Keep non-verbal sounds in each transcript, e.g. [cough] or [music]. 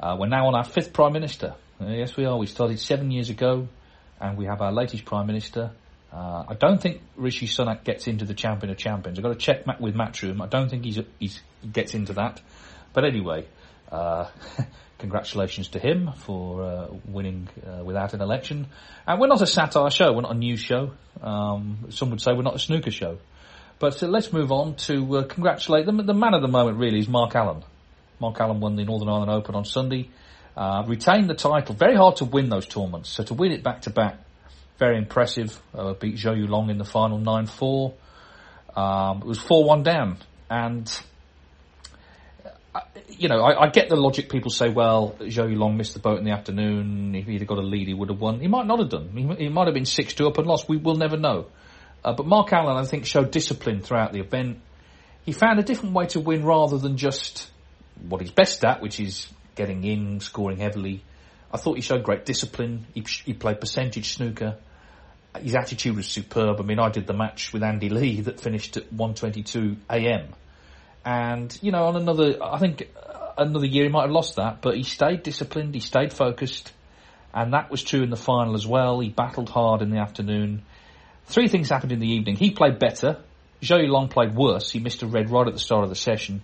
Uh, we're now on our fifth Prime Minister. Uh, yes, we are. We started seven years ago, and we have our latest Prime Minister. Uh, I don't think Rishi Sunak gets into the Champion of Champions. I've got to check with Matchroom. I don't think he's, he's he gets into that. But anyway, uh, [laughs] congratulations to him for uh, winning uh, without an election. And we're not a satire show. We're not a news show. Um, some would say we're not a snooker show. But let's move on to congratulate them. The man of the moment really is Mark Allen. Mark Allen won the Northern Ireland Open on Sunday, uh, retained the title. Very hard to win those tournaments, so to win it back to back, very impressive. Uh, beat Zhou Yuelong in the final 9-4. Um, it was 4-1 down, and uh, you know, I, I, get the logic. People say, well, Zhou Yuelong missed the boat in the afternoon. If he'd have got a lead, he would have won. He might not have done. He, he might have been 6-2 up and lost. We will never know. Uh, but Mark Allen, I think, showed discipline throughout the event. He found a different way to win rather than just what he's best at, which is getting in, scoring heavily. I thought he showed great discipline. He, he played percentage snooker. His attitude was superb. I mean, I did the match with Andy Lee that finished at 1:22 a.m. And you know, on another, I think another year he might have lost that, but he stayed disciplined. He stayed focused, and that was true in the final as well. He battled hard in the afternoon. Three things happened in the evening. He played better. Zhou Yuelong played worse. He missed a red right at the start of the session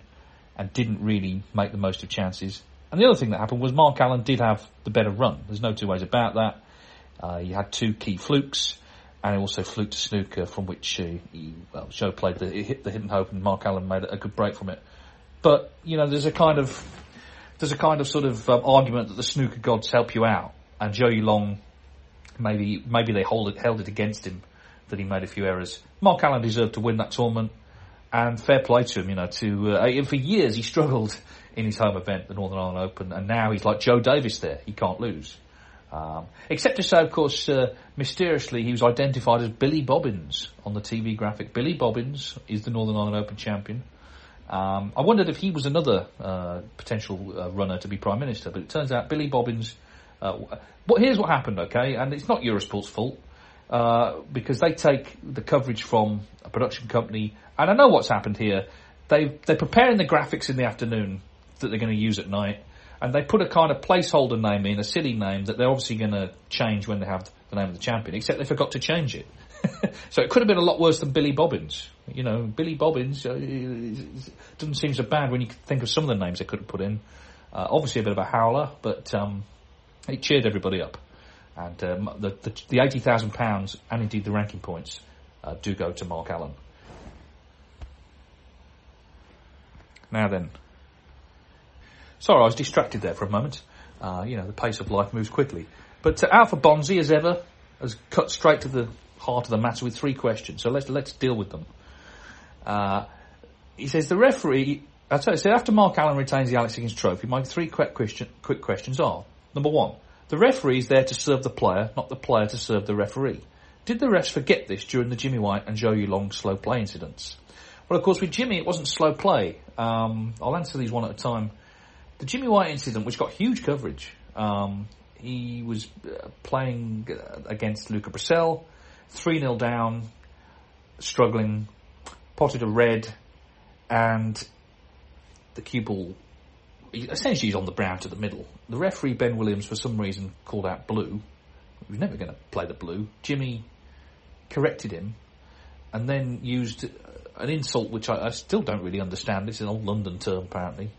and didn't really make the most of chances. And the other thing that happened was Mark Allen did have the better run. There's no two ways about that. Uh, he had two key flukes, and he also fluked a snooker from which uh, he, well, Zhou played the hit the hidden hope, and Mark Allen made a good break from it. But you know, there's a kind of there's a kind of sort of um, argument that the snooker gods help you out, and Zhou Yuelong maybe maybe they hold it, held it against him that he made a few errors. Mark Allen deserved to win that tournament. And fair play to him, you know, to, uh, for years he struggled in his home event, the Northern Ireland Open, and now he's like Joe Davis there. He can't lose. Um, except to say, of course, uh, mysteriously he was identified as Billy Bobbins on the TV graphic. Billy Bobbins is the Northern Ireland Open champion. Um, I wondered if he was another uh, potential uh, runner to be Prime Minister, but it turns out Billy Bobbins. Uh, but here's what happened, okay, and it's not Eurosport's fault uh, because they take the coverage from a production company and I know what's happened here. They they're preparing the graphics in the afternoon that they're going to use at night, and they put a kind of placeholder name in, a city name that they're obviously going to change when they have the name of the champion. Except they forgot to change it. [laughs] so it could have been a lot worse than Billy Bobbins. You know, Billy Bobbins uh, doesn't seem so bad when you think of some of the names they could have put in. Uh, obviously a bit of a howler, but um, it cheered everybody up. And um, the, the, the £80,000 and indeed the ranking points uh, do go to Mark Allen. Now then. Sorry, I was distracted there for a moment. Uh, you know, the pace of life moves quickly. But uh, Alpha Bonzi, as ever, has cut straight to the heart of the matter with three questions. So let's let's deal with them. Uh, he says the referee. I tell you, so after Mark Allen retains the Alex Higgins Trophy, my three quick, question, quick questions are: number one, the referee is there to serve the player, not the player to serve the referee. Did the refs forget this during the Jimmy White and Zhou Yuelong slow play incidents? Well, of course, with Jimmy, it wasn't slow play. Um, I'll answer these one at a time. The Jimmy White incident, which got huge coverage, um, he was uh, playing uh, against Luca Brecel, 3 0 down, struggling, potted a red, and the cue ball essentially he's on the brown to the middle. The referee, Ben Williams, for some reason called out blue. He was never going to play the blue. Jimmy corrected him and then used an insult which I, I still don't really understand. It's an old London term, apparently.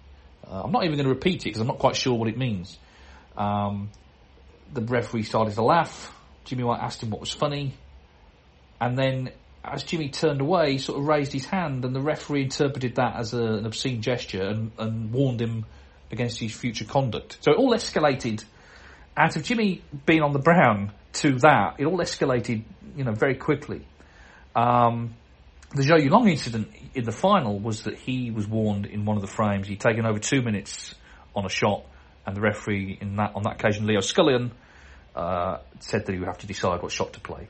Uh, I'm not even going to repeat it because I'm not quite sure what it means. Um, the referee started to laugh. Jimmy White asked him what was funny. And then, as Jimmy turned away, he sort of raised his hand, and the referee interpreted that as a, an obscene gesture and, and warned him against his future conduct. So it all escalated out of Jimmy being on the brown to that. It all escalated, you know, very quickly. Um, the Zhou Yuelong incident in the final was that he was warned in one of the frames. He'd taken over two minutes on a shot, and the referee in that on that occasion, Leo Scullion, uh, said that he would have to decide what shot to play.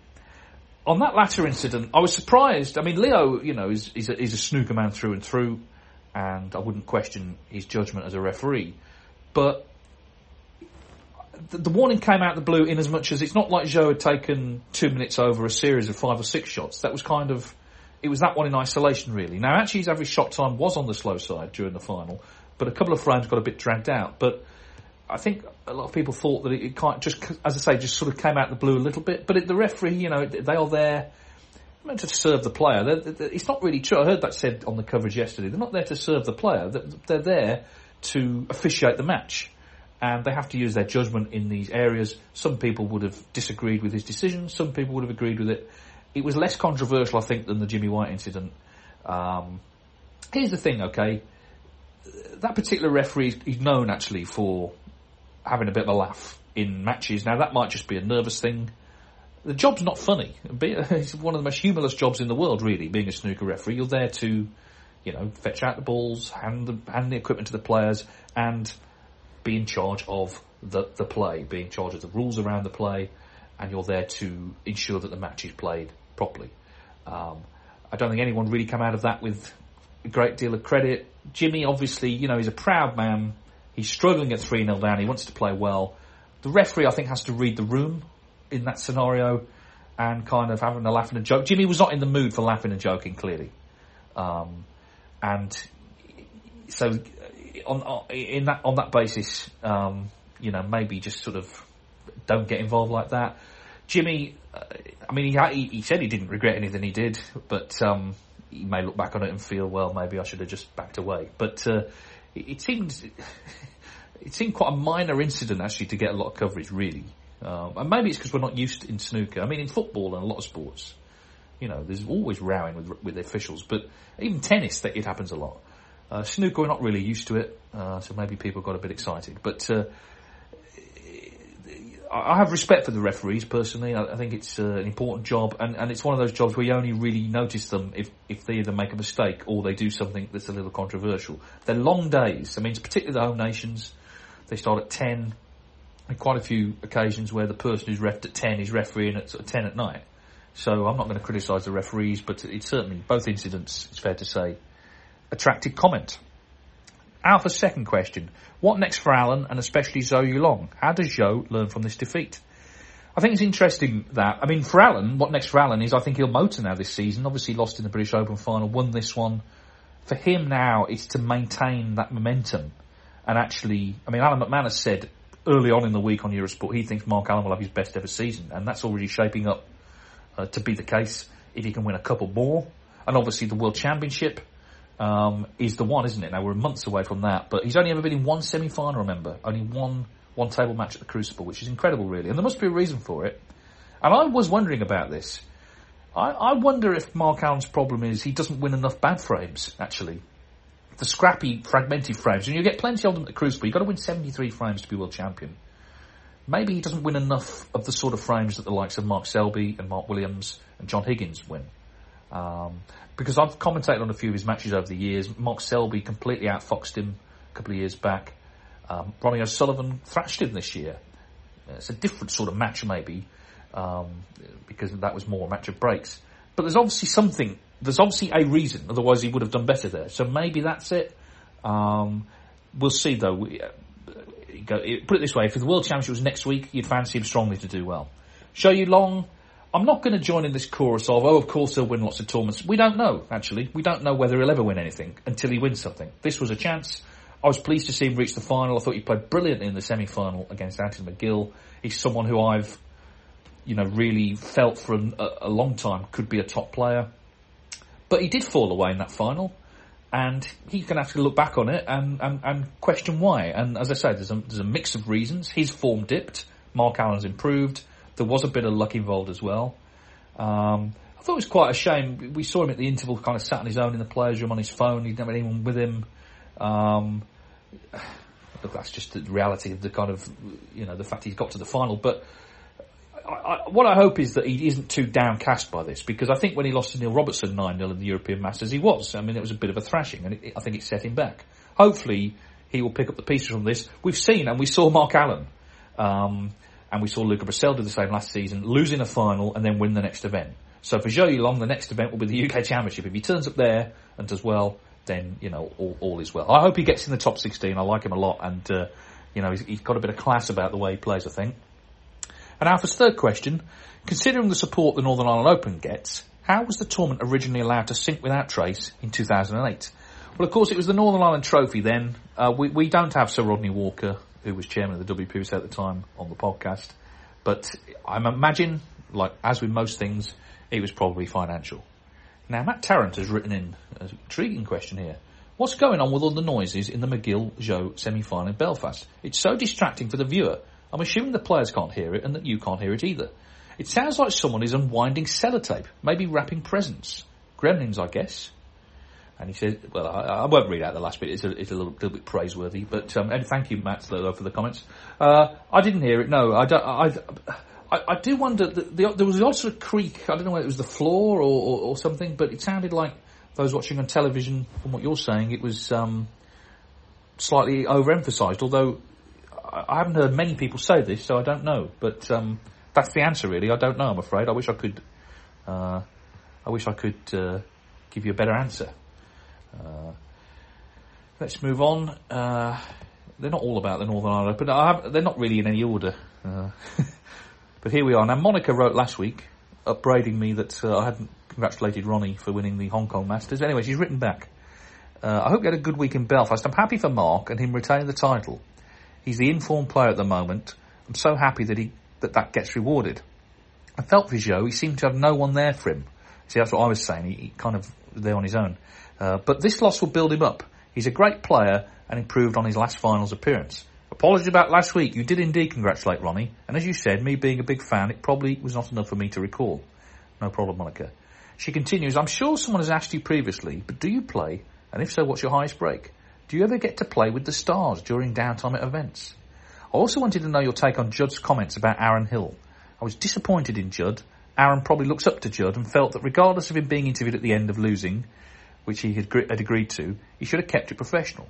On that latter incident, I was surprised. I mean, Leo, you know, is, is, a, is a snooker man through and through, and I wouldn't question his judgment as a referee. But the, the warning came out of the blue in as much as it's not like Zhou had taken two minutes over a series of five or six shots. That was kind of it was that one in isolation, really. Now, actually, his average shot time was on the slow side during the final, but a couple of frames got a bit dragged out. But I think a lot of people thought that it, it just, as I say, just sort of came out of the blue a little bit. But it, the referee, you know, they are there meant to serve the player. They're, they're, it's not really true. I heard that said on the coverage yesterday. They're not there to serve the player. They're, they're there to officiate the match. And they have to use their judgment in these areas. Some people would have disagreed with his decision. Some people would have agreed with it it was less controversial, I think, than the Jimmy White incident. Um, here's the thing, okay? That particular referee is known actually for having a bit of a laugh in matches. Now that might just be a nervous thing. The job's not funny. [laughs] It's one of the most humorless jobs in the world, really. Being a snooker referee, you're there to, you know, fetch out the balls, hand the hand the equipment to the players, and be in charge of the the play, be in charge of the rules around the play, and you're there to ensure that the match is played properly. Um, I don't think anyone really come out of that with a great deal of credit. Jimmy, obviously, you know, he's a proud man. He's struggling at 3 0 down. He wants to play well. The referee, I think, has to read the room in that scenario and kind of having a laugh and a joke. Jimmy was not in the mood for laughing and joking, clearly. Um, and so, on, in that, on that basis, um, you know, maybe just sort of don't get involved like that. Jimmy, uh, I mean, he, he said he didn't regret anything he did, but um, he may look back on it and feel, well, maybe I should have just backed away. But uh, it, it seemed [laughs] it seemed quite a minor incident actually to get a lot of coverage, really. Um, and maybe it's because we're not used in snooker. I mean, in football and a lot of sports, you know, there's always rowing with with officials, but even tennis, that it happens a lot. Uh, snooker, we're not really used to it, uh, so maybe people got a bit excited. But uh, I have respect for the referees personally. I, think it's uh, an important job, and, and it's one of those jobs where you only really notice them if, if they either make a mistake or they do something that's a little controversial. They're long days. I mean, particularly the home nations. They start at ten. And quite a few occasions where the person who's ref at ten is refereeing at sort of ten at night. So I'm not going to criticise the referees, but it's certainly both incidents. It's fair to say attracted comment. Alpha's second question. What next for Allen and especially Zhou Yuelong? How does Zhou learn from this defeat? I think it's interesting that, I mean, for Allen, what next for Allen is I think he'll motor now this season. Obviously lost in the British Open final, won this one. For him now, it's to maintain that momentum. And actually, I mean, Alan McManus said early on in the week on Eurosport he thinks Mark Allen will have his best ever season. And that's already shaping up uh, to be the case if he can win a couple more. And obviously the World Championship um, is the one, isn't it? Now we're months away from that, but he's only ever been in one semi-final. Remember, only one one table match at the Crucible, which is incredible, really, and there must be a reason for it. And I was wondering about this. I, I wonder if Mark Allen's problem is he doesn't win enough bad frames. Actually, the scrappy, fragmented frames, and you get plenty of them at the Crucible. You've got to win 73 frames to be world champion. Maybe he doesn't win enough of the sort of frames that the likes of Mark Selby and Mark Williams and John Higgins win. Um, because I've commentated on a few of his matches over the years. Mark Selby completely outfoxed him a couple of years back. Um, Ronnie O'Sullivan thrashed him this year. It's a different sort of match, maybe, um, because that was more a match of breaks. But there's obviously something there's obviously a reason. Otherwise, he would have done better there. So maybe that's it. Um, we'll see, though. We, uh, go, put it this way: if the World Championship was next week, you'd fancy him strongly to do well. Zhou Yuelong. I'm not going to join in this chorus of, oh, of course he'll win lots of tournaments. We don't know, actually. We don't know whether he'll ever win anything until he wins something. This was a chance. I was pleased to see him reach the final. I thought he played brilliantly in the semi-final against Anthony McGill. He's someone who I've, you know, really felt for a, a long time could be a top player. But he did fall away in that final and he's going to have to look back on it and, and, and question why. And as I say, there's a, there's a mix of reasons. His form dipped. Mark Allen's improved. There was a bit of luck involved as well. Um, I thought it was quite a shame. We saw him at the interval, kind of sat on his own in the players' room on his phone. He didn't have anyone with him. Um, look, that's just the reality of the kind of, you know, the fact he's got to the final. But I, I, what I hope is that he isn't too downcast by this, because I think when he lost to Neil Robertson 9 0 in the European Masters, he was. I mean, it was a bit of a thrashing, and it, I think it set him back. Hopefully, he will pick up the pieces from this. We've seen, and we saw Mark Allen. Um, and we saw Luca Brecel do the same last season, losing a final and then win the next event. So for Zhou Yuelong, the next event will be the UK Championship. If he turns up there and does well, then you know all, all is well. I hope he gets in the top 16. I like him a lot, and uh, you know he's, he's got a bit of class about the way he plays. I think. And Alpha's third question: Considering the support the Northern Ireland Open gets, how was the tournament originally allowed to sink without trace in 2008? Well, of course, it was the Northern Ireland Trophy then. Uh, we, we don't have Sir Rodney Walker who was chairman of the WPBSA at the time, on the podcast. But I imagine, like as with most things, it was probably financial. Now, Matt Tarrant has written in an intriguing question here. What's going on with all the noises in the McGill Zhou semi-final in Belfast? It's so distracting for the viewer. I'm assuming the players can't hear it and that you can't hear it either. It sounds like someone is unwinding sellotape, maybe wrapping presents. Gremlins, I guess. And he said, well, I, I, won't read out the last bit. It's a, it's a little, little bit praiseworthy. But um, and thank you, Matt, for the comments. Uh, I didn't hear it. No, I, I, I, I do wonder. That the, there was a creak. I don't know whether it was the floor or, or, or, something, but it sounded like those watching on television, from what you're saying, it was um, slightly overemphasised. Although I haven't heard many people say this, so I don't know. But um, that's the answer, really. I don't know. I'm afraid. I wish I could. Uh, I wish I could uh, give you a better answer. Uh, let's move on. Uh, they're not all about the Northern Ireland, but have, they're not really in any order. Uh, [laughs] but here we are. Now, Monica wrote last week, upbraiding me that uh, I hadn't congratulated Ronnie for winning the Hong Kong Masters. Anyway, she's written back. Uh, I hope you had a good week in Belfast. I'm happy for Mark and him retaining the title. He's the informed player at the moment. I'm so happy that he that that gets rewarded. I felt for Zhou. He seemed to have no one there for him. See, that's what I was saying. He, he kind of there on his own. Uh, but this loss will build him up. He's a great player and improved on his last finals appearance. Apologies about last week. You did indeed congratulate Ronnie, and as you said, me being a big fan, it probably was not enough for me to recall. No problem, Monica. She continues, I'm sure someone has asked you previously, but do you play? And if so, what's your highest break? Do you ever get to play with the stars during downtime at events? I also wanted to know your take on Judd's comments about Aaron Hill. I was disappointed in Judd. Aaron probably looks up to Judd and felt that regardless of him being interviewed at the end of losing, which he had, had agreed to, he should have kept it professional.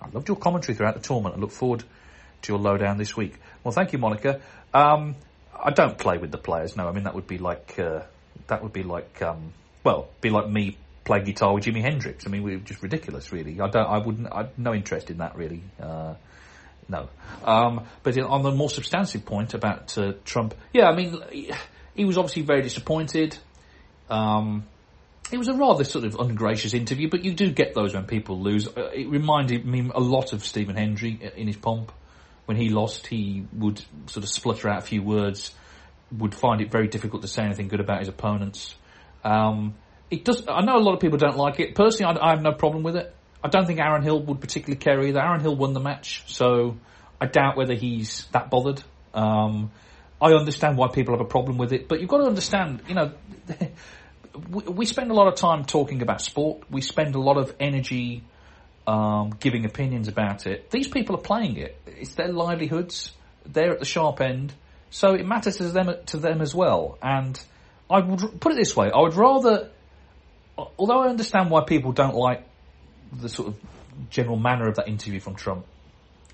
I loved your commentary throughout the tournament and look forward to your lowdown this week. Well, thank you, Monica. Um, I don't play with the players. No, I mean that would be like uh, that would be like um, well, be like me playing guitar with Jimi Hendrix. I mean, we're just ridiculous, really. I don't. I wouldn't. I've no interest in that, really. Uh, no. Um, but on the more substantive point about uh, Trump, yeah, I mean, he was obviously very disappointed. Um, it was a rather sort of ungracious interview, but you do get those when people lose. Uh, it reminded me a lot of Stephen Hendry in his pomp. When he lost, he would sort of splutter out a few words, would find it very difficult to say anything good about his opponents. Um, it does. I know a lot of people don't like it. Personally, I, I, have no problem with it. I don't think Aaron Hill would particularly care either. Aaron Hill won the match, so I doubt whether he's that bothered. Um, I understand why people have a problem with it, but you've got to understand, you know. [laughs] we spend a lot of time talking about sport. We spend a lot of energy um, giving opinions about it. These people are playing it. It's their livelihoods. They're at the sharp end, so it matters to them to them as well. And I would put it this way: I would rather, although I understand why people don't like the sort of general manner of that interview from Trump,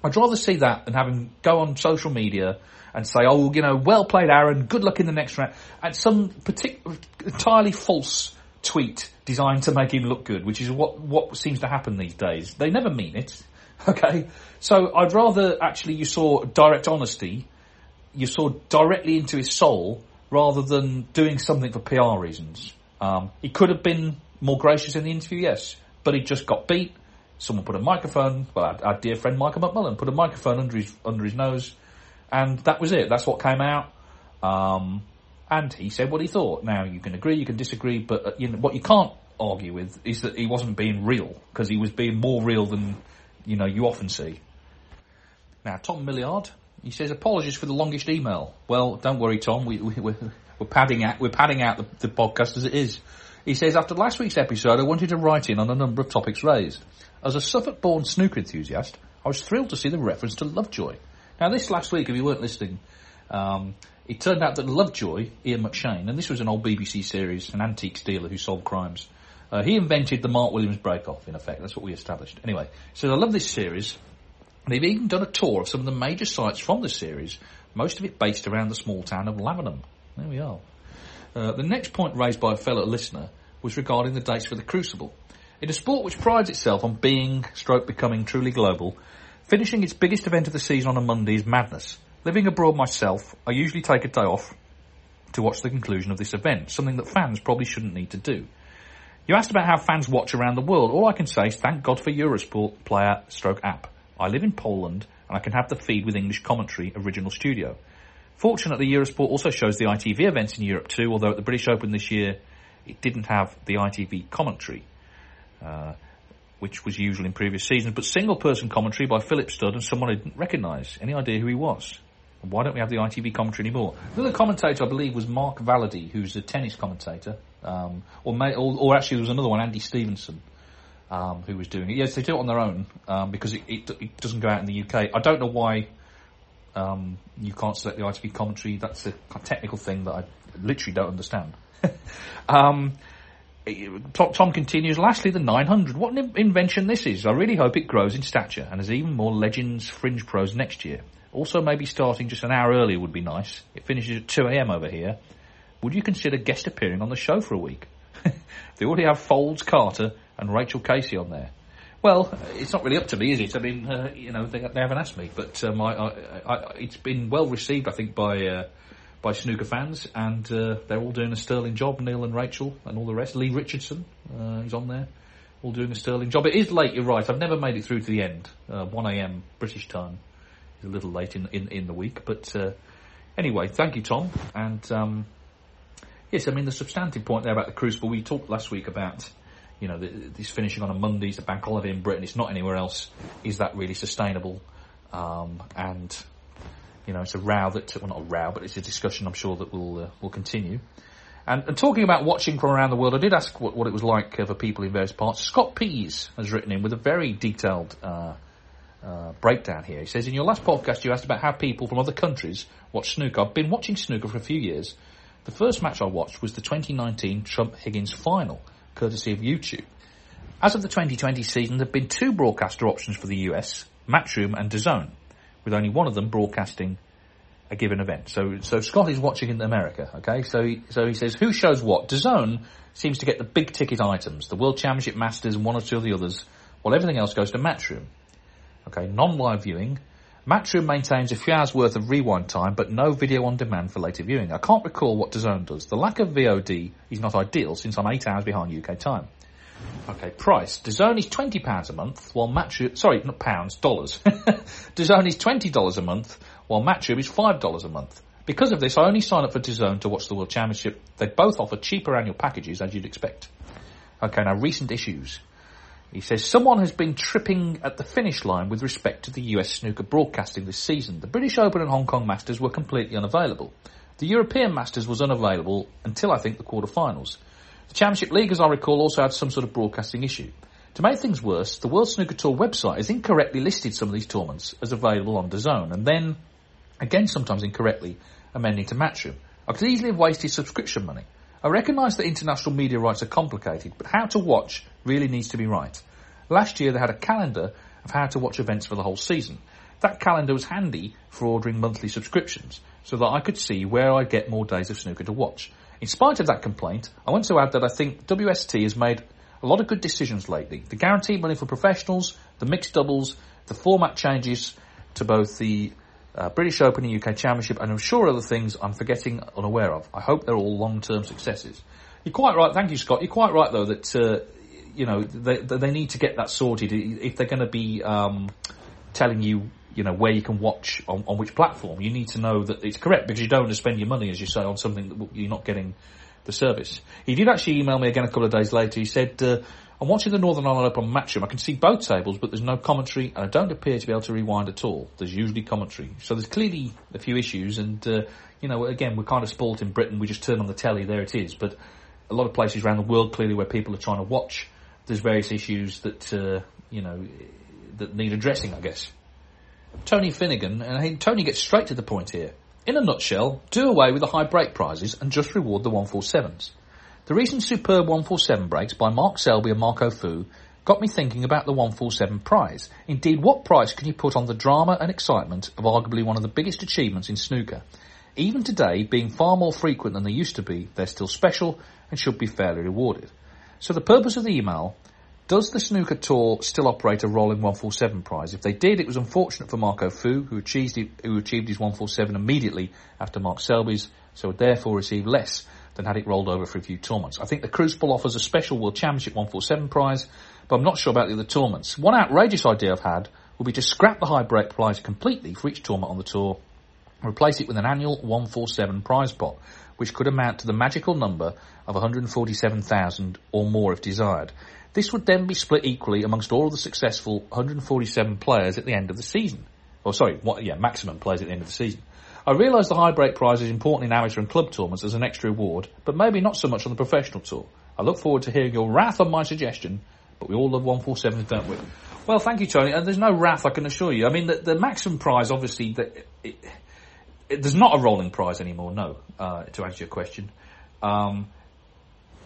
I'd rather see that than having go on social media and say, oh, you know, well played, Aaron. Good luck in the next round. And some partic- entirely false tweet designed to make him look good, which is what, what seems to happen these days. They never mean it. [laughs] Okay. So I'd rather actually you saw direct honesty, you saw directly into his soul rather than doing something for PR reasons. Um, he could have been more gracious in the interview, yes, but he just got beat. Someone put a microphone, well, our, our dear friend Michael McMullen put a microphone under his, under his nose and that was it. That's what came out. Um, and he said what he thought. Now you can agree, you can disagree, but uh, you know, what you can't argue with is that he wasn't being real because he was being more real than you know you often see. Now Tom Milliard, he says apologies for the longest email. Well, don't worry, Tom. We, we, we're, we're padding out we're padding out the, the podcast as it is. He says after last week's episode, I wanted to write in on a number of topics raised. As a Suffolk-born snooker enthusiast, I was thrilled to see the reference to Lovejoy. Now, this last week, if you weren't listening, um, it turned out that Lovejoy, Ian McShane, and this was an old BBC series, an antiques dealer who solved crimes, uh, he invented the Mark Williams break-off, in effect. That's what we established. Anyway, so I love this series. They've even done a tour of some of the major sites from the series, most of it based around the small town of Lavenham. There we are. Uh, the next point raised by a fellow listener was regarding the dates for the Crucible. In a sport which prides itself on being, stroke becoming truly global, Finishing its biggest event of the season on a Monday is madness. Living abroad myself, I usually take a day off to watch the conclusion of this event, something that fans probably shouldn't need to do. You asked about how fans watch around the world. All I can say is thank God for Eurosport player stroke app. I live in Poland and I can have the feed with English commentary original studio. Fortunately, Eurosport also shows the ITV events in Europe too, although at the British Open this year, it didn't have the ITV commentary. Uh, which was usual in previous seasons, but single person commentary by Philip Studd and someone I didn't recognise. Any idea who he was? Why don't we have the ITV commentary anymore? The other commentator, I believe, was Mark Valady, who's a tennis commentator. Um, or, may, or, or, actually, there was another one, Andy Stevenson, um, who was doing it. Yes, they do it on their own um, because it, it, it, doesn't go out in the UK. I don't know why um, you can't select the ITV commentary. That's a technical thing that I literally don't understand. [laughs] Tom continues, lastly, the 900. What an invention this is. I really hope it grows in stature and has even more Legends Fringe Pros next year. Also, maybe starting just an hour earlier would be nice. It finishes at 2am over here. Would you consider guest appearing on the show for a week? [laughs] they already have Foulds, Carter, and Rachel Casey on there. Well, it's not really up to me, is it? I mean, uh, you know, they, they, haven't asked me, but um, I, I, I, it's been well received, I think, by uh, by snooker fans, and uh, they're all doing a sterling job. Neil and Rachel and all the rest. Lee Richardson uh, is on there, all doing a sterling job. It is late. You're right. I've never made it through to the end. Uh, 1 a.m. British time is a little late in in, in the week, but uh, anyway, thank you, Tom. And um, yes, I mean the substantive point there about the Crucible. We talked last week about you know, this finishing on a Monday, it's a bank holiday in Britain, it's not anywhere else. Is that really sustainable? Um, and you know, it's a row that, well, not a row, but it's a discussion I'm sure that will uh, will continue. And, and, talking about watching from around the world, I did ask what, what it was like uh, for people in various parts. Scott Pease has written in with a very detailed uh, uh, breakdown here. He says, in your last podcast, you asked about how people from other countries watch snooker. I've been watching snooker for a few years. The first match I watched was the 2019 Trump Higgins final, courtesy of YouTube. As of the 2020 season, there have been two broadcaster options for the US, Matchroom and DAZN with only one of them broadcasting a given event. So, so Scott is watching in America, okay? So, he, so he says, who shows what? DAZN seems to get the big ticket items, the World Championship Masters and one or two of the others, while everything else goes to Matchroom. Okay, non-live viewing. Matchroom maintains a few hours worth of rewind time, but no video on demand for later viewing. I can't recall what DAZN does. The lack of VOD is not ideal since I'm eight hours behind UK time. Okay, price. DAZN is £20 a month, while Matchroom, sorry, not pounds, dollars. [laughs] DAZN is $20 a month, while Matchroom is $5 a month. Because of this, I only sign up for DAZN to watch the World Championship. They both offer cheaper annual packages, as you'd expect. Okay, now recent issues. He says, someone has been tripping at the finish line with respect to the US snooker broadcasting this season. The British Open and Hong Kong Masters were completely unavailable. The European Masters was unavailable until I think the quarterfinals. The Championship League, as I recall, also had some sort of broadcasting issue. To make things worse, the World Snooker Tour website has incorrectly listed some of these tournaments as available on DAZN, and then, again sometimes incorrectly, amending to Matchroom. I could easily have wasted subscription money. I recognise that international media rights are complicated, but how to watch really needs to be right. Last year they had a calendar of how to watch events for the whole season. That calendar was handy for ordering monthly subscriptions, so that I could see where I'd get more days of snooker to watch. In spite of that complaint, I want to add that I think WST has made a lot of good decisions lately. The guaranteed money for professionals, the mixed doubles, the format changes to both the uh, British Open and UK Championship, and I'm sure other things I'm forgetting unaware of. I hope they're all long-term successes. You're quite right. Thank you, Scott. You're quite right, though, that, uh, you know, they, they need to get that sorted if they're going to be um, telling you, you know, where you can watch on, on which platform. You need to know that it's correct because you don't want to spend your money, as you say, on something that you're not getting the service. He did actually email me again a couple of days later. He said, uh, I'm watching the Northern Ireland Open Matchroom. I can see both tables, but there's no commentary, and I don't appear to be able to rewind at all. There's usually commentary. So there's clearly a few issues, and, uh, you know, again, we're kind of spoilt in Britain. We just turn on the telly, there it is. But a lot of places around the world, clearly, where people are trying to watch, there's various issues that, uh, you know, that need addressing, I guess. Tony Finnegan, and think Tony gets straight to the point here. In a nutshell, do away with the high break prizes and just reward the 147s. The recent superb 147 breaks by Mark Selby and Marco Fu got me thinking about the 147 prize. Indeed, what price can you put on the drama and excitement of arguably one of the biggest achievements in snooker? Even today, being far more frequent than they used to be, they're still special and should be fairly rewarded. So the purpose of the email, does the snooker tour still operate a rolling 147 prize? If they did, it was unfortunate for Marco Fu, who achieved, who achieved his 147 immediately after Mark Selby's, so would therefore receive less than had it rolled over for a few tournaments. I think the Crucible offers a special World Championship 147 prize, but I'm not sure about the other tournaments. One outrageous idea I've had would be to scrap the high break prize completely for each tournament on the tour, replace it with an annual 147 prize pot, which could amount to the magical number of 147,000 or more if desired. This would then be split equally amongst all of the successful 147 players at the end of the season. Oh, sorry, what, yeah, maximum players at the end of the season. I realise the high break prize is important in amateur and club tournaments as an extra reward, but maybe not so much on the professional tour. I look forward to hearing your wrath on my suggestion, but we all love 147, don't we? Well, thank you, Tony. And there's no wrath, I can assure you. I mean, the, the maximum prize, obviously, the, it, it, there's not a rolling prize anymore, no, uh, to answer your question. Um,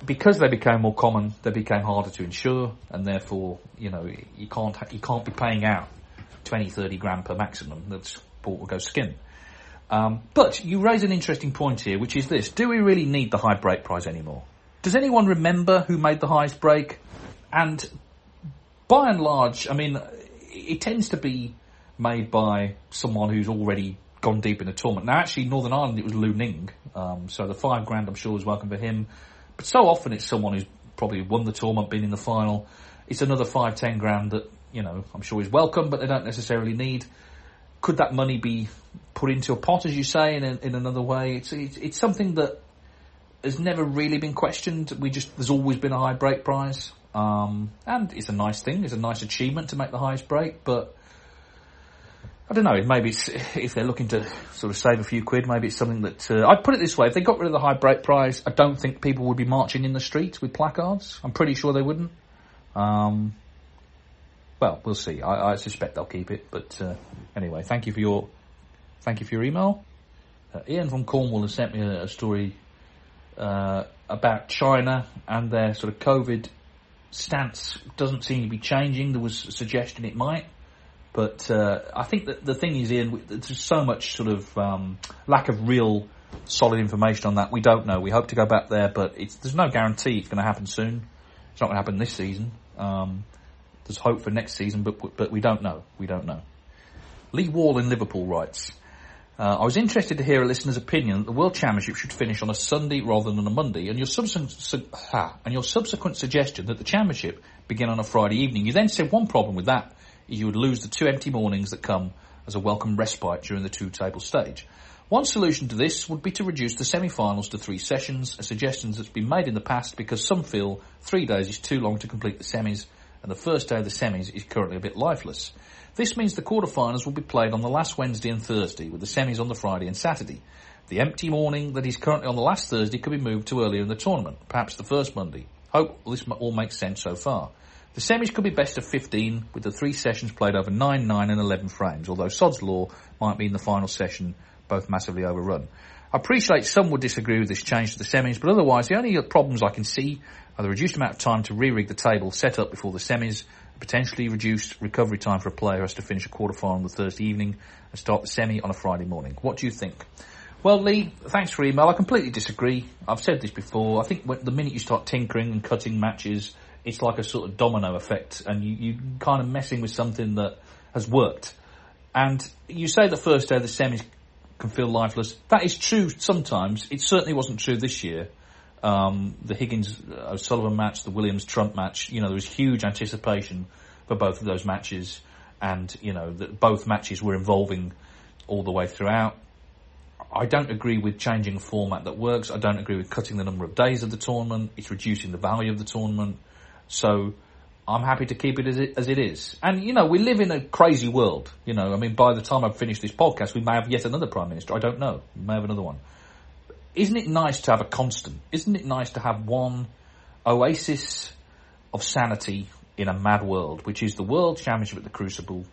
because they became more common, they became harder to insure, and therefore, you know, you can't you can't be paying out 20, 30 grand per maximum. That's sport will go skin. Um, but you raise an interesting point here, which is this: Do we really need the high break prize anymore? Does anyone remember who made the highest break? And by and large, I mean, it tends to be made by someone who's already gone deep in the tournament. Now, actually, Northern Ireland, it was Lu Ning, um, so the five grand, I'm sure, is welcome for him. But so often, it's someone who's probably won the tournament, been in the final. It's another five, ten grand that you know I'm sure is welcome, but they don't necessarily need could that money be put into a pot, as you say, in, in another way? It's, it's, it's something that has never really been questioned. We just there's always been a high break prize, um, and it's a nice thing. It's a nice achievement to make the highest break, but I don't know. Maybe if they're looking to sort of save a few quid, maybe it's something that uh, I'd put it this way: if they got rid of the high break price, I don't think people would be marching in the streets with placards. I'm pretty sure they wouldn't. Um, well, we'll see. I, I, suspect they'll keep it. But uh, anyway, thank you for your thank you for your email. Uh, Ian from Cornwall has sent me a, a story uh, about China and their sort of COVID stance doesn't seem to be changing. There was a suggestion it might, but uh, I think that the thing is, Ian, there's so much sort of um, lack of real solid information on that. We don't know. We hope to go back there, but there's no guarantee it's going to happen soon. It's not going to happen this season. Um, there's hope for next season, but but we don't know. We don't know. Lee Wall in Liverpool writes, uh, I was interested to hear a listener's opinion that the World Championship should finish on a Sunday rather than a Monday, and your subsequent, su- ha, and your subsequent suggestion that the Championship begin on a Friday evening. You then said one problem with that you would lose the two empty mornings that come as a welcome respite during the two-table stage. One solution to this would be to reduce the semi-finals to three sessions, a suggestion that's been made in the past because some feel three days is too long to complete the semis and the first day of the semis is currently a bit lifeless. This means the quarterfinals will be played on the last Wednesday and Thursday, with the semis on the Friday and Saturday. The empty morning that is currently on the last Thursday could be moved to earlier in the tournament, perhaps the first Monday. Hope this all makes sense so far. The semis could be best of 15, with the three sessions played over 9, 9 and 11 frames, although Sod's Law might mean the final session both massively overrun. I appreciate some would disagree with this change to the semis, but otherwise the only problems I can see are the reduced amount of time to re-rig the table set up before the semis, potentially reduced recovery time for a player who has to finish a quarter final on the Thursday evening and start the semi on a Friday morning. What do you think? Well, Lee, thanks for email. I completely disagree. I've said this before. I think the minute you start tinkering and cutting matches, it's like a sort of domino effect, and you, you kind of messing with something that has worked. And you say the first day of the semis can feel lifeless. That is true sometimes. It certainly wasn't true this year. Um, the Higgins uh, O'Sullivan match, the Williams Trump match, you know, there was huge anticipation for both of those matches, and you know that both matches were involving all the way throughout. I don't agree with changing a format that works. I don't agree with cutting the number of days of the tournament. It's reducing the value of the tournament. So I'm happy to keep it as, it as it is. And, you know, we live in a crazy world. You know, I mean, by the time I've finished this podcast, we may have yet another Prime Minister. I don't know. We may have another one. Isn't it nice to have a constant? Isn't it nice to have one oasis of sanity in a mad world, which is the World Championship at the Crucible?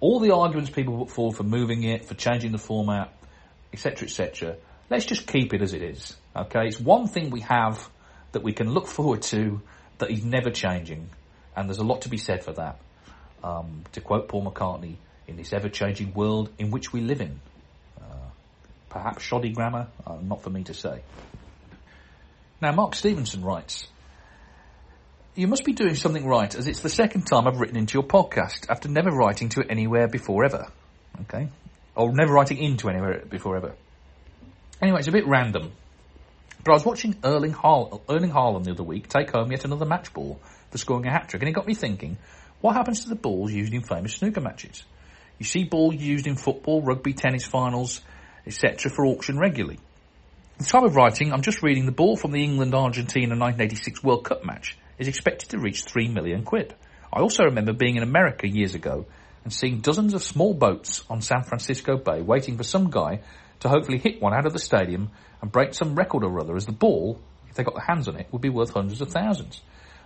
All the arguments people put forward for moving it, for changing the format, etc., etc. Let's just keep it as it is. Okay, it's one thing we have that we can look [laughs] forward to that is never changing, and there's a lot to be said for that. Um, to quote Paul McCartney, in this ever-changing world in which we live in. Uh, perhaps shoddy grammar, uh, not for me to say. Now, Mark Stevenson writes, you must be doing something right, as it's the second time I've written into your podcast after never writing to it anywhere before ever. Okay? Or never writing into anywhere before ever. Anyway, it's a bit random. But I was watching Erling, Har- Erling Haaland the other week take home yet another match ball for scoring a hat trick, and it got me thinking, what happens to the balls used in famous snooker matches? You see balls used in football, rugby, tennis finals, etc. for auction regularly. At the time of writing, I'm just reading the ball from the England-Argentina 1986 World Cup match is expected to reach 3 million quid. I also remember being in America years ago and seeing dozens of small boats on San Francisco Bay waiting for some guy to hopefully hit one out of the stadium and break some record or other as the ball, if they got their hands on it, would be worth hundreds of thousands.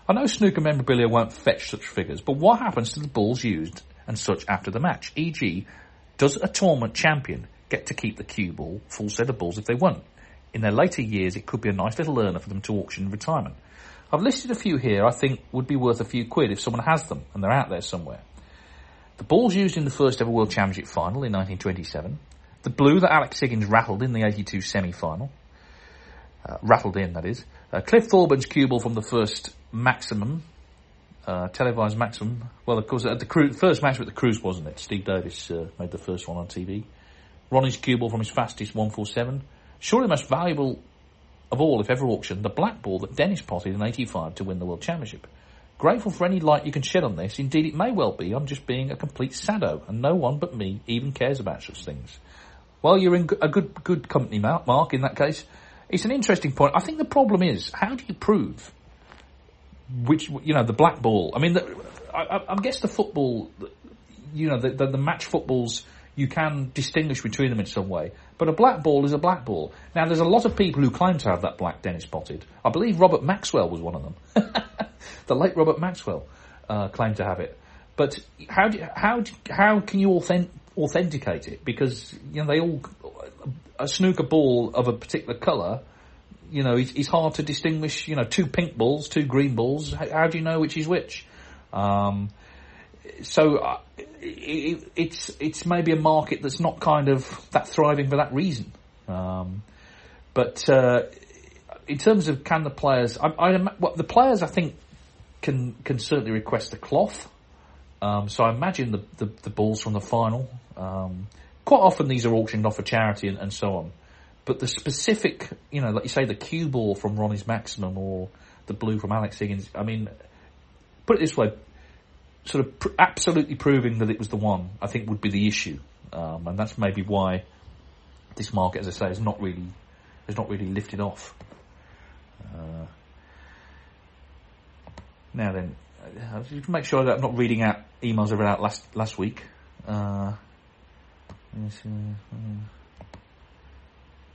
I know snooker memorabilia won't fetch such figures, but what happens to the balls used and such after the match? E.g., does a tournament champion get to keep the cue ball, full set of balls if they won? In their later years, it could be a nice little earner for them to auction in retirement. I've listed a few here I think would be worth a few quid if someone has them and they're out there somewhere. The balls used in the first ever World Championship final in 1927. The blue that Alex Higgins rattled in the 82 semi-final. Uh, rattled in, that is. Uh, Cliff Thorburns cue ball from the first maximum, uh, televised maximum. Well, of course, at the cru- first match with the cruise, wasn't it? Steve Davis uh, made the first one on TV. Ronnie's cue ball from his fastest 147. Surely the most valuable of all, if ever auctioned, the black ball that Dennis potted in 85 to win the World Championship. Grateful for any light you can shed on this. Indeed, it may well be I'm just being a complete sado, and no one but me even cares about such things. Well, you're in a good good company, Mark. In that case, it's an interesting point. I think the problem is how do you prove which you know the black ball? I mean, the, I, I, guess the football, you know, the, the, the match footballs you can distinguish between them in some way. But a black ball is a black ball. Now, there's a lot of people who claim to have that black Dennis potted. I believe Robert Maxwell was one of them. [laughs] the late Robert Maxwell uh, claimed to have it. But how do how do, how can you authentic, authenticate it? Because you know they all a snooker ball of a particular colour. You know, it's, it's, hard to distinguish. You know, two pink balls, two green balls. How, how do you know which is which? Um, so uh, it, it's it's maybe a market that's not kind of that thriving for that reason. Um, but uh, in terms of can the players, I, I, well, the players I think can can certainly request the cloth. Um, so I imagine the, the, the balls from the final. Um, quite often these are auctioned off for charity and, and, so on. But the specific, you know, like you say, the cue ball from Ronnie's Maximum or the blue from Alex Higgins. I mean, put it this way: sort of pr- absolutely proving that it was the one, I think would be the issue, um, and that's maybe why this market, as I say, is not really has not really lifted off. Uh, now then, uh, just make sure that I'm not reading out emails I read out last last week. Uh,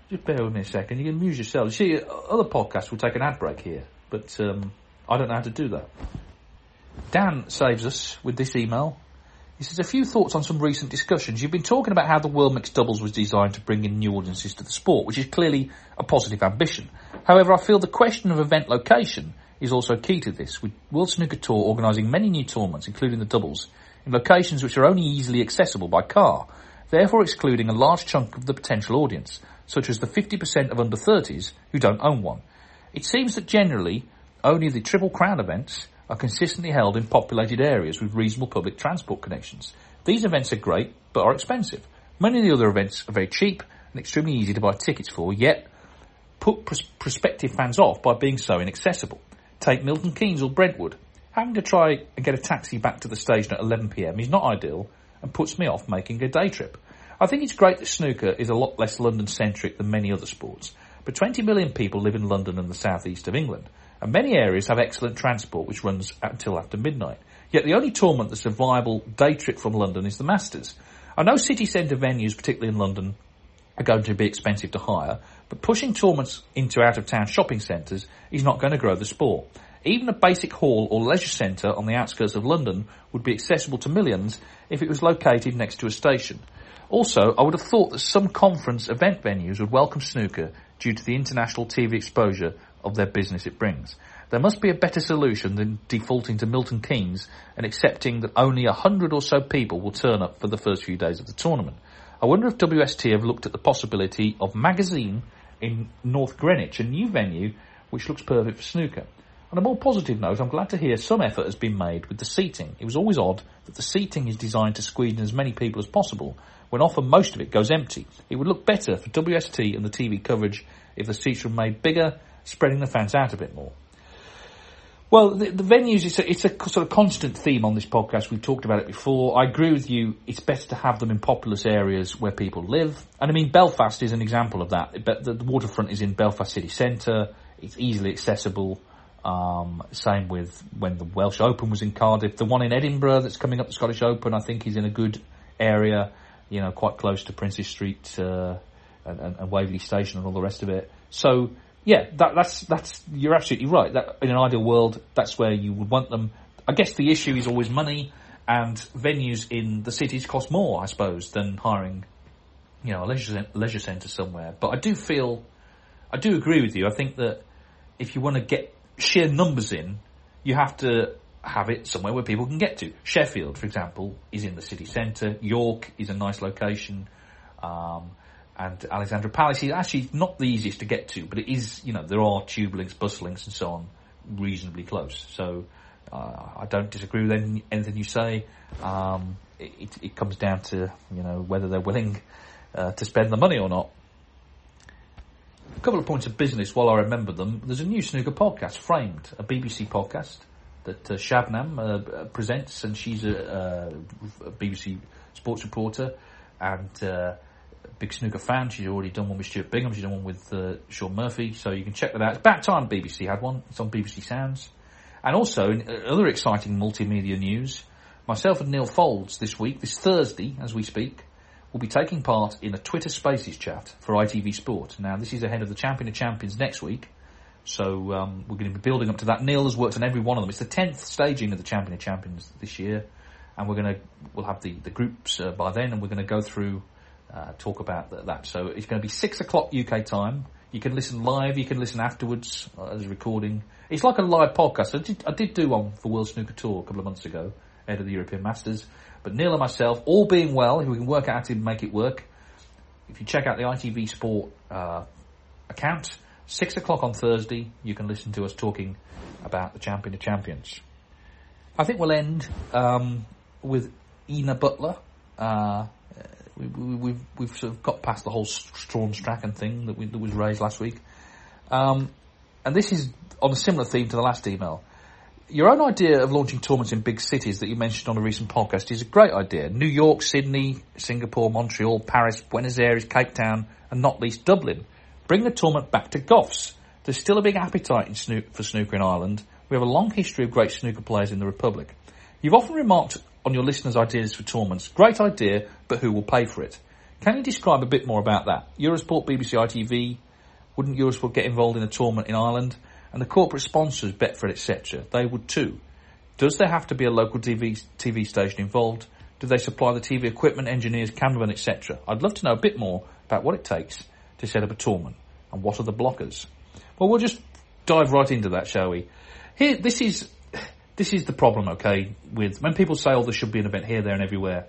just bear with me a second. You can amuse yourself. You see, other podcasts will take an ad break here, but um, I don't know how to do that. Dan saves us with this email. He says, a few thoughts on some recent discussions. You've been talking about how the World Mixed Doubles was designed to bring in new audiences to the sport, which is clearly a positive ambition. However, I feel the question of event location is also key to this, with World Snooker Tour organising many new tournaments, including the doubles, in locations which are only easily accessible by car, therefore excluding a large chunk of the potential audience. such as the 50% of under 30s who don't own one. It seems that generally only the Triple Crown events are consistently held in populated areas with reasonable public transport connections. These events are great, but are expensive. Many of the other events are very cheap and extremely easy to buy tickets for, yet put pros- prospective fans off by being so inaccessible. Take Milton Keynes or Brentwood. Having to try and get a taxi back to the station at 11pm is not ideal and puts me off making a day trip. I think it's great that snooker is a lot less London centric than many other sports, but 20 million people live in London and the southeast of England, and many areas have excellent transport which runs until after midnight. Yet the only tournament that's a viable day trip from London is the Masters. I know city centre venues, particularly in London, are going to be expensive to hire, but pushing tournaments into out of town shopping centres is not going to grow the sport. Even a basic hall or leisure centre on the outskirts of London would be accessible to millions if it was located next to a station. Also, I would have thought that some conference event venues would welcome snooker due to the international TV exposure of their business it brings. There must be a better solution than defaulting to Milton Keynes and accepting that only a hundred or so people will turn up for the first few days of the tournament. I wonder if WST have looked at the possibility of Magazine in North Greenwich, a new venue which looks perfect for snooker. On a more positive note, I'm glad to hear some effort has been made with the seating. It was always odd that the seating is designed to squeeze in as many people as possible, when often most of it goes empty. It would look better for WST and the TV coverage if the seats were made bigger, spreading the fans out a bit more. Well, the, the venues, it's a, it's a sort of constant theme on this podcast. We've talked about it before. I agree with you. It's better to have them in populous areas where people live. And I mean, Belfast is an example of that. The, the waterfront is in Belfast city centre. It's easily accessible. Um, same with when the Welsh Open was in Cardiff. The one in Edinburgh that's coming up, the Scottish Open, I think is in a good area. You know, quite close to Princes Street uh, and, and, and Waverley Station and all the rest of it. So yeah, that, that's that's you're absolutely right. That in an ideal world, that's where you would want them. I guess the issue is always money, and venues in the cities cost more, I suppose, than hiring, you know, a leisure leisure centre somewhere. But I do feel, I do agree with you. I think that if you want to get sheer numbers in, you have to have it somewhere where people can get to. Sheffield, for example, is in the city centre. York is a nice location. Um, and Alexandra Palace is actually not the easiest to get to, but it is, you know, there are tube links, bus links and so on reasonably close. So uh, I don't disagree with any, anything you say. Um, it, it, comes down to, you know, whether they're willing uh, to spend the money or not. A couple of points of business while I remember them. There's a new snooker podcast, Framed, a BBC podcast that uh, Shabnam uh, presents, and she's a, a, BBC sports reporter, and uh, big snooker fan. She's already done one with Stuart Bingham. She's done one with uh, Shaun Murphy. So you can check that out. It's about time BBC had one. It's on BBC Sounds. And also, in uh, other exciting multimedia news, myself and Neil Foulds this week, this Thursday, as we speak, will be taking part in a Twitter Spaces chat for ITV Sport. Now, this is ahead of the Champion of Champions next week. So um, we're going to be building up to that. Neil has worked on every one of them. It's the tenth staging of the Champion of Champions this year, and we're going to we'll have the the groups uh, by then, and we're going to go through uh, talk about that. So it's going to be six o'clock UK time. You can listen live. You can listen afterwards uh, as a recording. It's like a live podcast. I did, I did do one for World Snooker Tour a couple of months ago, ahead of the European Masters. But Neil and myself, all being well, if we can work out how to make it work, if you check out the ITV Sport uh, account, six o'clock on Thursday, you can listen to us talking about the Champion of Champions. I think we'll end um, with Ina Butler. Uh, we, we, we've we've sort of got past the whole Strawn Strachan thing that, we, that was raised last week, um, and this is on a similar theme to the last email. Your own idea of launching tournaments in big cities that you mentioned on a recent podcast is a great idea. New York, Sydney, Singapore, Montreal, Paris, Buenos Aires, Cape Town, and not least Dublin. Bring the tournament back to Goffs. There's still a big appetite for snooker in Ireland. We have a long history of great snooker players in the Republic. You've often remarked on your listeners' ideas for tournaments. Great idea, but who will pay for it? Can you describe a bit more about that? Eurosport, BBC ITV, wouldn't Eurosport get involved in a tournament in Ireland? And the corporate sponsors, Betfred, etc., they would too. Does there have to be a local TV, TV station involved? Do they supply the TV equipment, engineers, cameramen, etc.? I'd love to know a bit more about what it takes to set up a tournament and what are the blockers. Well, we'll just dive right into that, shall we? Here, this is this is the problem, okay, with when people say, oh, there should be an event here, there, and everywhere.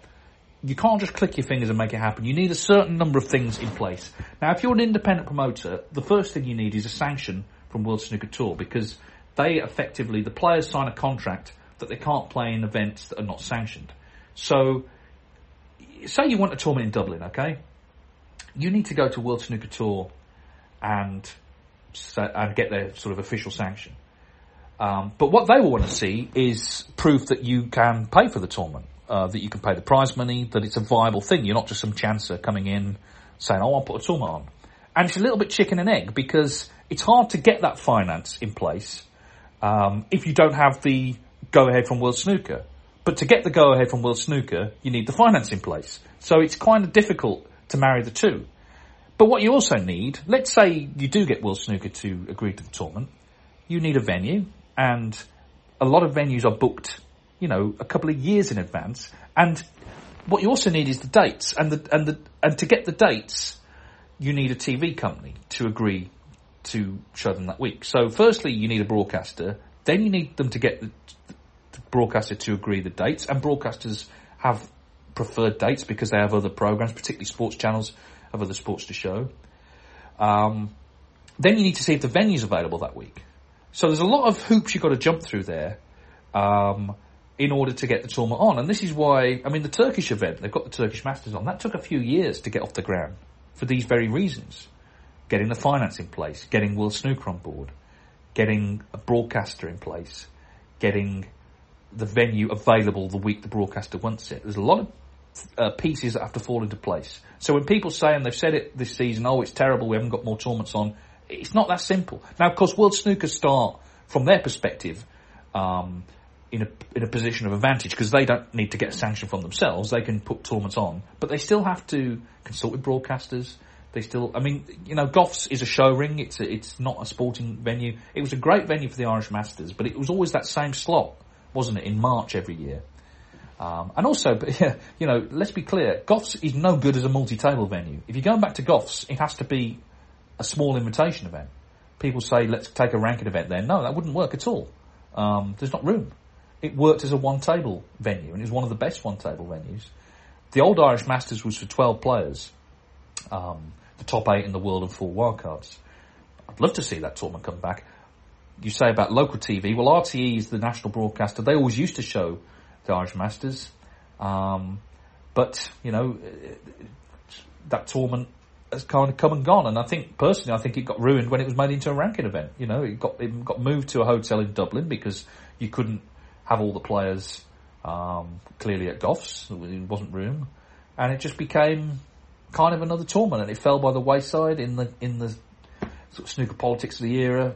you can't just click your fingers and make it happen. You need a certain number of things in place. Now, if you're an independent promoter, the first thing you need is a sanction from World Snooker Tour because they effectively, the players sign a contract that they can't play in events that are not sanctioned. So, say you want a tournament in Dublin, okay? You need to go to World Snooker Tour and and get their sort of official sanction. Um, but what they will want to see is proof that you can pay for the tournament, uh, that you can pay the prize money, that it's a viable thing. You're not just some chancer coming in saying, "Oh, I'll put a tournament on." And it's a little bit chicken and egg because it's hard to get that finance in place um, if you don't have the go ahead from World Snooker. But to get the go ahead from World Snooker, you need the finance in place. So it's kind of difficult to marry the two. But what you also need, let's say you do get World Snooker to agree to the tournament, you need a venue, and a lot of venues are booked, you know, a couple of years in advance. And what you also need is the dates, and the and the and to get the dates, you need a TV company to agree to show them that week. So, firstly, you need a broadcaster. Then you need them to get the, the broadcaster to agree the dates, and broadcasters have preferred dates because they have other programs, particularly sports channels, have other sports to show. Um, then you need to see if the venue's available that week. So there's a lot of hoops you've got to jump through there um, in order to get the tournament on. And this is why, I mean, the Turkish event, they've got the Turkish Masters on. That took a few years to get off the ground for these very reasons. Getting the finance in place, getting World Snooker on board, getting a broadcaster in place, getting the venue available the week the broadcaster wants it. There's a lot of uh, pieces that have to fall into place. So when people say, and they've said it this season, oh, it's terrible, we haven't got more tournaments on, it's not that simple. Now, of course, World Snooker start from their perspective um, in a in a position of advantage because they don't need to get a sanction from themselves. They can put tournaments on, but they still have to consult with broadcasters. They still, I mean, you know, Goffs is a show ring. It's a, it's not a sporting venue. It was a great venue for the Irish Masters, but it was always that same slot, wasn't it, in March every year. Um, and also, [laughs] you know, let's be clear, Goffs is no good as a multi-table venue. If you're going back to Goffs, it has to be a small invitation event. People say, let's take a ranked event there. No, that wouldn't work at all. Um, there's not room. It worked as a one-table venue, and it was one of the best one-table venues. The old Irish Masters was for 12 players, um, the top eight in the world and four wildcards. I'd love to see that tournament come back. You say about local TV, well, RTE is the national broadcaster. They always used to show the Irish Masters. Um, but, you know, that tournament has kind of come and gone. And I think, personally, I think it got ruined when it was made into a ranking event. You know, it got, it got moved to a hotel in Dublin because you couldn't have all the players, um, clearly at Goffs. It wasn't room. And it just became kind of another tournament and it fell by the wayside in the, in the sort of snooker politics of the era.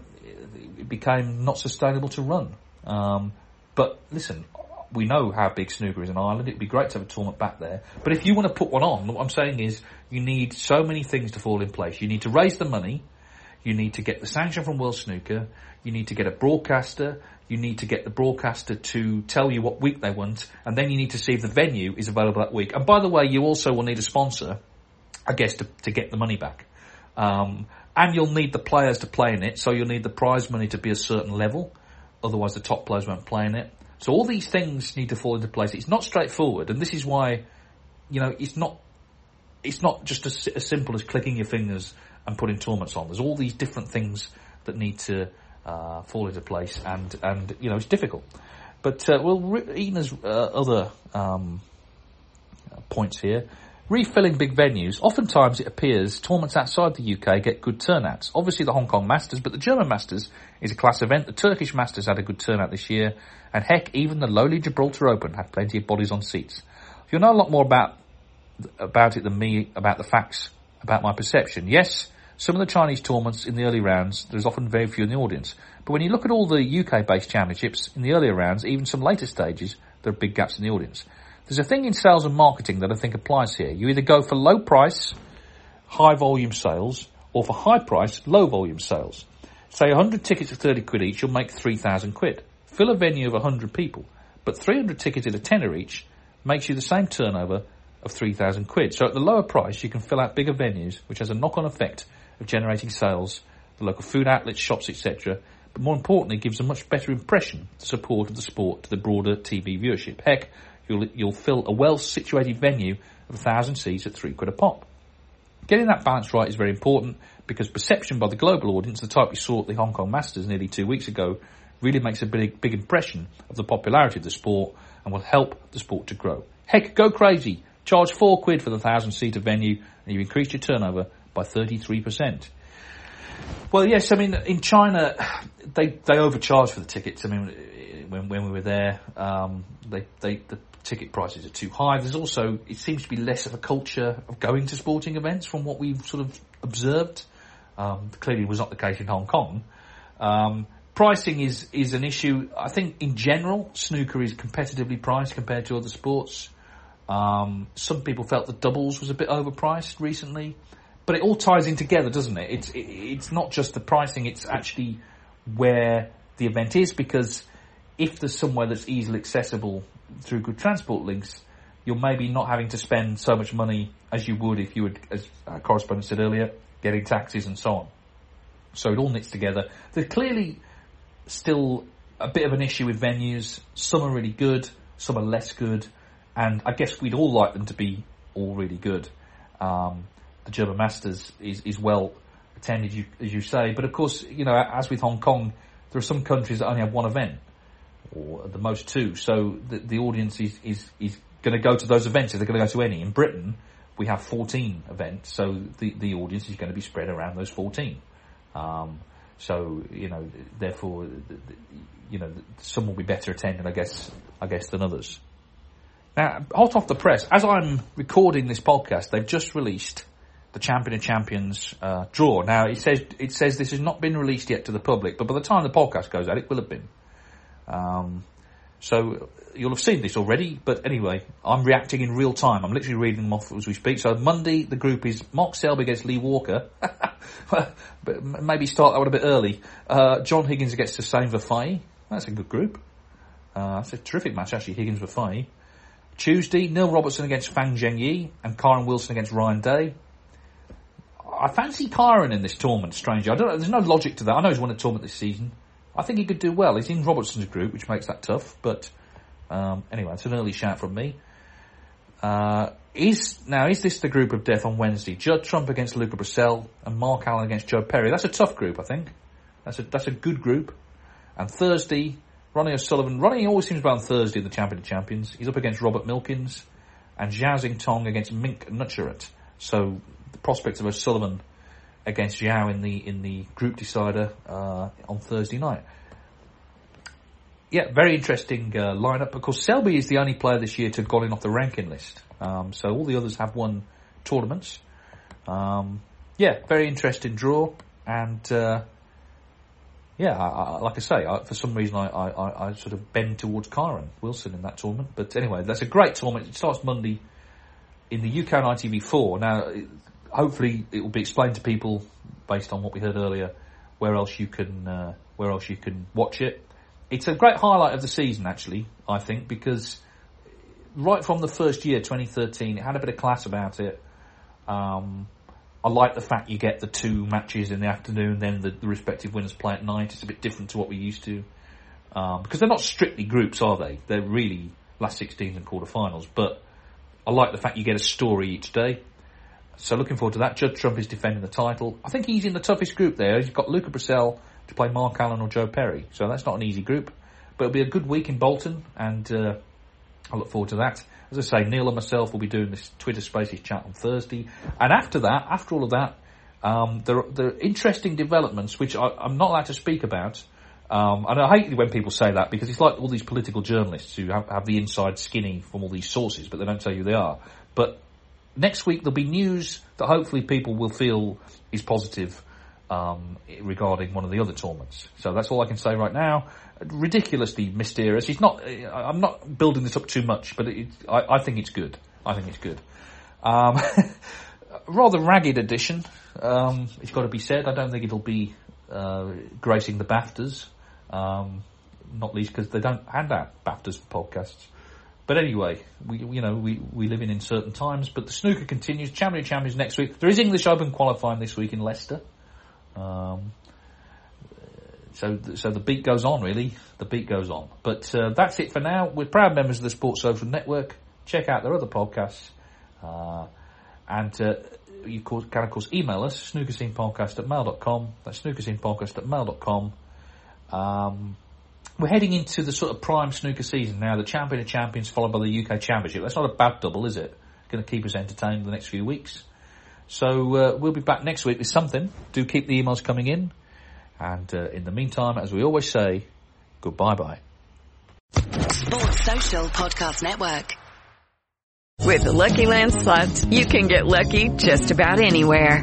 It became not sustainable to run. Um, but listen, we know how big snooker is in Ireland. It'd be great to have a tournament back there. But if you want to put one on, what I'm saying is you need so many things to fall in place. You need to raise the money. You need to get the sanction from World Snooker. You need to get a broadcaster. You need to get the broadcaster to tell you what week they want. And then you need to see if the venue is available that week. And by the way, you also will need a sponsor, I guess, to, to get the money back. Um, and you'll need the players to play in it. So you'll need the prize money to be a certain level. Otherwise the top players won't play in it. So all these things need to fall into place. It's not straightforward, and this is why, you know, it's not it's not just as, as simple as clicking your fingers and putting tournaments on. There's all these different things that need to uh, fall into place, and and you know it's difficult. But uh, well, Ina's uh, other um, points here. Refilling big venues, oftentimes it appears tournaments outside the UK get good turnouts. Obviously the Hong Kong Masters, but the German Masters is a class event. The Turkish Masters had a good turnout this year, and heck, even the lowly Gibraltar Open had plenty of bodies on seats. You'll know a lot more about about it than me about the facts about my perception. Yes, some of the Chinese tournaments in the early rounds, there's often very few in the audience. But when you look at all the UK-based championships in the earlier rounds, even some later stages, there are big gaps in the audience. There's a thing in sales and marketing that I think applies here. You either go for low price, high volume sales, or for high price, low volume sales. Say 100 tickets at 30 quid each, you'll make 3,000 quid. Fill a venue of 100 people, but 300 tickets at a tenner each makes you the same turnover of 3,000 quid. So at the lower price, you can fill out bigger venues, which has a knock-on effect of generating sales, the local food outlets, shops, etc. But more importantly, gives a much better impression, the support of the sport to the broader TV viewership. Heck, you'll, you'll fill a well-situated venue of a thousand seats at three quid a pop. Getting that balance right is very important because perception by the global audience, the type we saw at the Hong Kong Masters nearly two weeks ago, really makes a big, big impression of the popularity of the sport and will help the sport to grow. Heck, go crazy. Charge four quid for the thousand seater venue and you increase your turnover by 33%. Well, yes, I mean, in China, they, they overcharge for the tickets. I mean, when, when we were there, um, they, they, the ticket prices are too high. There's also, it seems to be less of a culture of going to sporting events from what we've sort of observed. Um, clearly was not the case in Hong Kong. Um, pricing is, is an issue. I think in general, snooker is competitively priced compared to other sports. Um, some people felt the doubles was a bit overpriced recently, but it all ties in together, doesn't it? It's it, it's not just the pricing; it's actually where the event is. Because if there's somewhere that's easily accessible through good transport links, you're maybe not having to spend so much money as you would if you would, as our correspondent said earlier, getting taxis and so on. So it all knits together. There's clearly still a bit of an issue with venues. Some are really good, some are less good and I guess we'd all like them to be all really good. Um, the German Masters is, is well attended, you, as you say, but of course, you know, as with Hong Kong, there are some countries that only have one event, or at the most two. So the, the audience is, is, is going to go to those events if they're going to go to any. In Britain, we have 14 events, so the, the audience is going to be spread around those 14. Um, so you know, therefore, you know, some will be better attended, I guess, I guess, than others. Now, hot off the press, as I'm recording this podcast, they've just released the Champion of Champions uh, draw. Now, it says it says this has not been released yet to the public, but by the time the podcast goes out, it will have been. Um, so you'll have seen this already, but anyway, I'm reacting in real time. I'm literally reading them off as we speak. So Monday, the group is Mark Selby against Lee Walker. [laughs] maybe start that one a bit early. Uh, John Higgins against Hossein Vafaei. That's a good group. Uh, that's a terrific match, actually, Higgins Vafaei. Tuesday, Neil Robertson against Fan Zhengyi and Kyren Wilson against Ryan Day. I fancy Kyren in this tournament, strangely. I don't know, there's no logic to that. I know he's won a tournament this season. I think he could do well. He's in Robertson's group, which makes that tough, but um, anyway, it's an early shout from me. Uh, is now is this the group of death on Wednesday? Judd Trump against Luca Brecel and Mark Allen against Joe Perry. That's a tough group, I think. That's a that's a good group. And Thursday, Ronnie O'Sullivan. Ronnie always seems be on Thursday in the Champion of Champions. He's up against Robert Milkins and Zhao Tong against Mink Nutcharut. So the prospects of O'Sullivan against Zhao in the in the group decider uh, on Thursday night. Yeah, very interesting uh, lineup. Of course, Selby is the only player this year to have gone in off the ranking list. Um, so all the others have won tournaments. Um, yeah, very interesting draw, and uh, yeah, I, I, like I say, I, for some reason I, sort of bend towards Kyren Wilson in that tournament. But anyway, that's a great tournament. It starts Monday in the UK on ITV4. Now, hopefully, it will be explained to people based on what we heard earlier where else you can uh, where else you can watch it. It's a great highlight of the season, actually. I think because right from the first year, 2013, it had a bit of class about it. Um, I like the fact you get the two matches in the afternoon, then the, the respective winners play at night. It's a bit different to what we used to. Um, because they're not strictly groups, are they? They're really last 16s and quarterfinals. But I like the fact you get a story each day. So looking forward to that. Judd Trump is defending the title. I think he's in the toughest group there. He's got Luca Brecel to play Mark Allen or Joe Perry. So that's not an easy group. But it'll be a good week in Bolton, and uh, I look forward to that. As I say, Neil and myself will be doing this Twitter Spaces chat on Thursday. And after that, after all of that, um, there, are, there, are, interesting developments which I, am not allowed to speak about. Um, and I hate when people say that because it's like all these political journalists who have, have the inside skinny from all these sources, but they don't tell you who they are. But next week there'll be news that hopefully people will feel is positive um, regarding one of the other tournaments. So that's all I can say right now ridiculously mysterious. He's not. I'm not building this up too much, but it, I, I, think it's good. I think it's good. Um, [laughs] rather ragged edition. Um, it's got to be said. I don't think it'll be uh, gracing the BAFTAs. Um, not least because they don't hand out BAFTAs podcasts. But anyway, we you know we, we live in uncertain times. But the snooker continues. Champion Champions next week. There is English Open qualifying this week in Leicester. Um, so, so the beat goes on, really. The beat goes on. But uh, that's it for now. We're proud members of the Sports Social Network. Check out their other podcasts. Uh, and uh, you can, of course, email us, snookerscenepodcast at mail.com. That's snookerscenepodcast at mail.com. Um, we're heading into the sort of prime snooker season now. The Champion of Champions followed by the UK Championship. That's not a bad double, is it? Going to keep us entertained the next few weeks. So uh, we'll be back next week with something. Do keep the emails coming in. And uh, in the meantime, as we always say, goodbye bye. Sports Social Podcast Network. With the Lucky Land slots, you can get lucky just about anywhere.